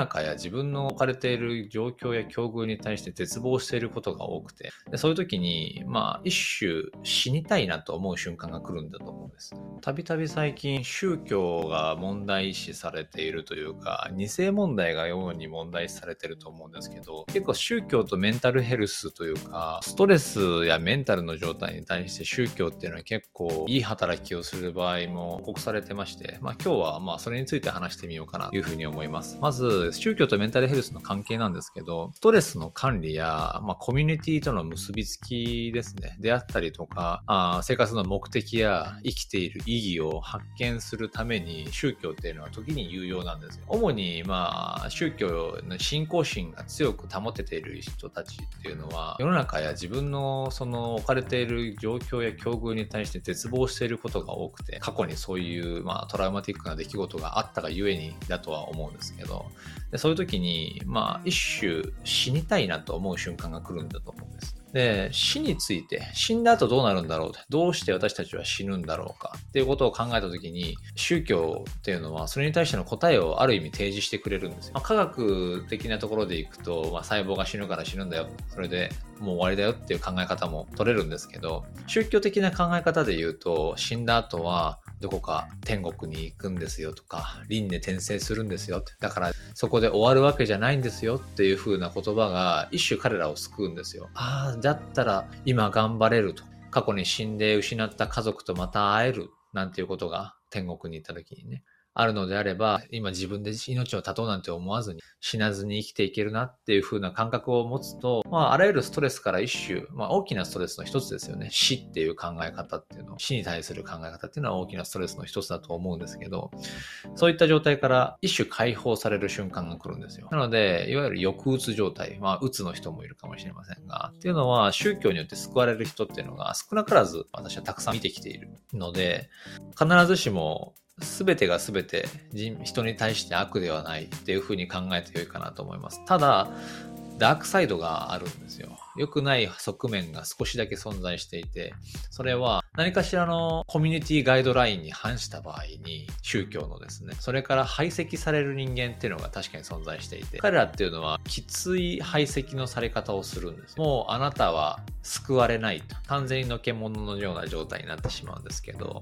中や自分の置かれている状況や境遇に対して絶望していることが多くて、でそういう時に、まあ、一種死にたいなと思う瞬間が来るんだと思うんです。たびたび最近、宗教が問題視されているというか、二世問題が主に問題視されてると思うんですけど、結構宗教とメンタルヘルスというか、ストレスやメンタルの状態に対して宗教っていうのは結構いい働きをする場合も報告されてまして、まあ今日はまあそれについて話してみようかなというふうに思います。まず、宗教とメンタルヘルスの関係なんですけど、ストレスの管理や、まあ、コミュニティとの結びつきですね。であったりとか、あ生活の目的や生きている意義を発見するために宗教っていうのは時に有用なんですよ。主に、まあ、宗教の信仰心が強く保てている人たちっていうのは、世の中や自分のその置かれている状況や境遇に対して絶望していることが多くて、過去にそういう、まあ、トラウマティックな出来事があったがゆえにだとは思うんですけど、でそういう時に、まあ、一種死にたいなと思う瞬間が来るんだと思うんです。で、死について、死んだ後どうなるんだろうどうして私たちは死ぬんだろうかっていうことを考えたときに、宗教っていうのはそれに対しての答えをある意味提示してくれるんですよ。まあ、科学的なところでいくと、まあ、細胞が死ぬから死ぬんだよ。それでもう終わりだよっていう考え方も取れるんですけど、宗教的な考え方で言うと、死んだ後はどこか天国に行くんですよとか、輪廻転生するんですよ。だからそこで終わるわけじゃないんですよっていう風な言葉が一種彼らを救うんですよ。ああ、だったら今頑張れると。過去に死んで失った家族とまた会えるなんていうことが天国に行った時にね、あるのであれば、今自分で命を絶とうなんて思わずに死なずに生きていけるなっていう風な感覚を持つと、まあ、あらゆるストレスから一種、まあ、大きなストレスの一つですよね。死っていう考え方っていうの、死に対する考え方っていうのは大きなストレスの一つだと思うんですけど、そういった状態から一種解放される瞬間が来るんですよ。なので、いわゆる抑うつ状態、まあ、うつの人もいるかもしれませんが、っていうのは宗教によって救われる人っていうのが少なからず私はたくさん見てきているので、必ずしも全てが全て人に対して悪ではないっていうふうに考えてよいかなと思います。ただ、ダークサイドがあるんですよ。良くない側面が少しだけ存在していて、それは何かしらのコミュニティガイドラインに反した場合に、宗教のですね、それから排斥される人間っていうのが確かに存在していて、彼らっていうのはきつい排斥のされ方をするんです。もうあなたは救われないと。完全にのけ者のような状態になってしまうんですけど、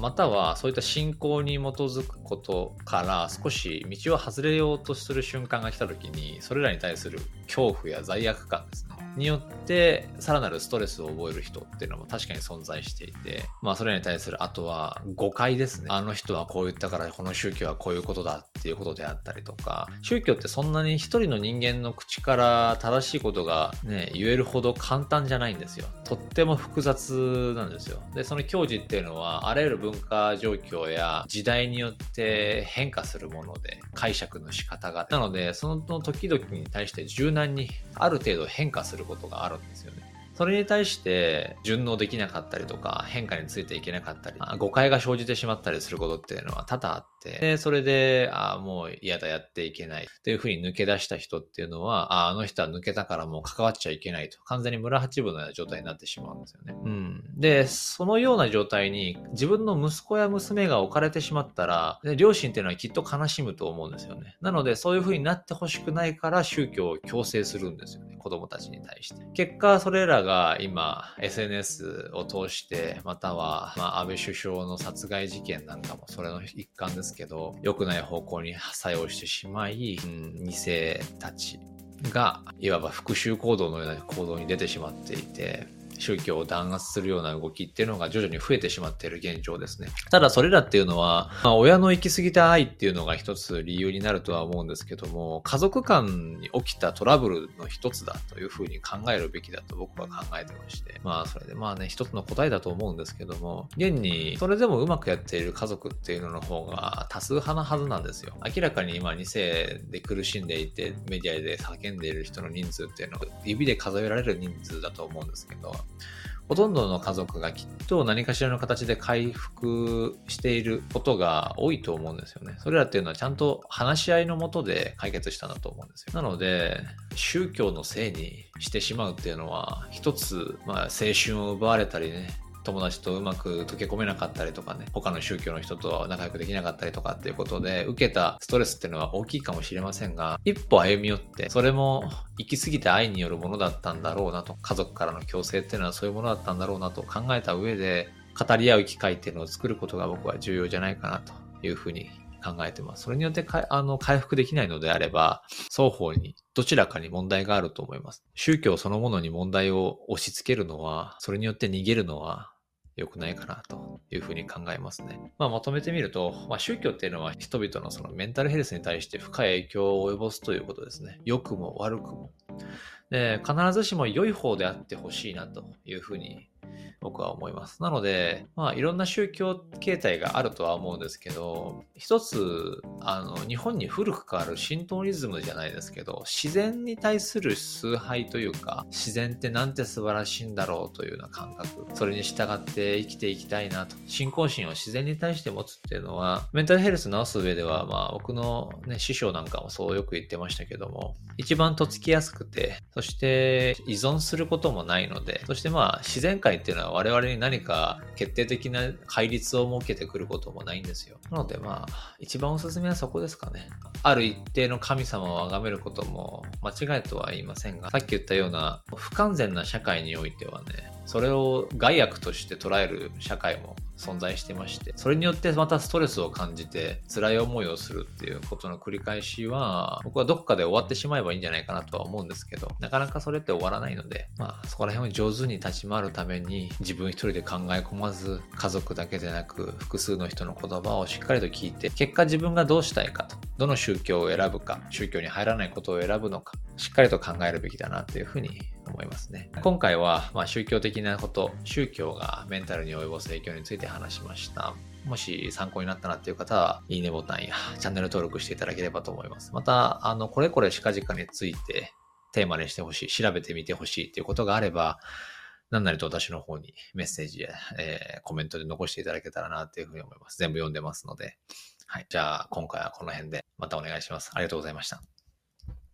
またはそういった信仰に基づくことから少し道を外れようとする瞬間が来た時に、それらに対する恐怖や罪悪感ですね。によってさらなるストレスを覚える人っていうのも確かに存在していて、まあそれらに対するあとは誤解ですね。あの人はこう言ったからこの宗教はこういうことだっていうことであったりとか、宗教ってそんなに一人の人間の口から正しいことがね、言えるほど簡単じゃないんですよ。とっても複雑なんですよ。で、その教示っていうのはあらゆる文化状況や時代によって変化するもので解釈の仕方が。なので、その時々に対して柔軟にある程度変化することがあるんですよね。それに対して順応できなかったりとか変化についていけなかったり、誤解が生じてしまったりすることっていうのは多々あって、でそれで、ああ、もう嫌だ、やっていけないっていうふうに抜け出した人っていうのは、ああ、あの人は抜けたからもう関わっちゃいけないと、完全に村八分のような状態になってしまうんですよね。うん。で、そのような状態に自分の息子や娘が置かれてしまったら、両親っていうのはきっと悲しむと思うんですよね。なので、そういうふうになってほしくないから宗教を強制するんですよね。子供たちに対して。結果、それらがが今 SNS を通してまたは、まあ、安倍首相の殺害事件なんかもそれの一環ですけど良くない方向に作用してしまい、うん、2世たちがいわば復讐行動のような行動に出てしまっていて宗教を弾圧するような動きっていうのが徐々に増えてしまっている現状ですね。ただそれらっていうのは、まあ、親の行き過ぎた愛っていうのが一つ理由になるとは思うんですけども、家族間に起きたトラブルの一つだというふうに考えるべきだと僕は考えてまして、まあそれでまあね、一つの答えだと思うんですけども、現にそれでもうまくやっている家族っていうのの方が多数派なはずなんですよ。明らかに今2世で苦しんでいてメディアで叫んでいる人の人数っていうのは指で数えられる人数だと思うんですけど、ほとんどの家族がきっと何かしらの形で回復していることが多いと思うんですよね。それらっていうのはちゃんと話し合いのもとで解決したんだと思うんですよ。なので、宗教のせいにしてしまうっていうのは、一つ、まあ、青春を奪われたりね、友達とうまく溶け込めなかったりとかね、他の宗教の人と仲良くできなかったりとかっていうことで、受けたストレスっていうのは大きいかもしれませんが、一歩歩み寄って、それも行き過ぎた愛によるものだったんだろうなと、家族からの強制っていうのはそういうものだったんだろうなと考えた上で、語り合う機会っていうのを作ることが僕は重要じゃないかなというふうに考えてます。それによってあの回復できないのであれば、双方にどちらかに問題があると思います。宗教そのものに問題を押し付けるのは、それによって逃げるのは良くないかなというふうに考えますね。まあ、まとめてみると、まあ、宗教っていうのは人々のそのメンタルヘルスに対して深い影響を及ぼすということですね。良くも悪くも。で、必ずしも良い方であってほしいなというふうに僕は思います。なので、まあ、いろんな宗教形態があるとは思うんですけど、一つ、あの、日本に古くからある神道リズムじゃないですけど、自然に対する崇拝というか、自然ってなんて素晴らしいんだろうというような感覚、それに従って生きていきたいなと、信仰心を自然に対して持つっていうのは、メンタルヘルス治す上では、まあ、僕のね、師匠なんかもそうよく言ってましたけども、一番とっつきやすくて、そして依存することもないので、そしてまあ、自然界っていうのは我々に何か決定的な戒律を設けてくることもないんですよ。なのでまあ、一番おすすめはそこですかね。ある一定の神様を崇めることも間違いとは言いませんが、さっき言ったような不完全な社会においてはね、それを害悪として捉える社会も存在してまして、それによってまたストレスを感じて辛い思いをするっていうことの繰り返しは、僕はどこかで終わってしまえばいいんじゃないかなとは思うんですけど、なかなかそれって終わらないので、まあそこら辺を上手に立ち回るために自分一人で考え込まず、家族だけでなく複数の人の言葉をしっかりと聞いて、結果自分がどうしたいかと、どの宗教を選ぶか、宗教に入らないことを選ぶのか、しっかりと考えるべきだなっていうふうに思いますね。今回は、ま、宗教的なこと、宗教がメンタルに及ぼす影響について話しました。もし参考になったなっていう方は、いいねボタンやチャンネル登録していただければと思います。また、あの、これこれ近々についてテーマにしてほしい、調べてみてほしいっていうことがあれば、何なりと私の方にメッセージや、えー、コメントで残していただけたらなっていうふうに思います。全部読んでますので。はい。じゃあ、今回はこの辺でまたお願いします。ありがとうございました。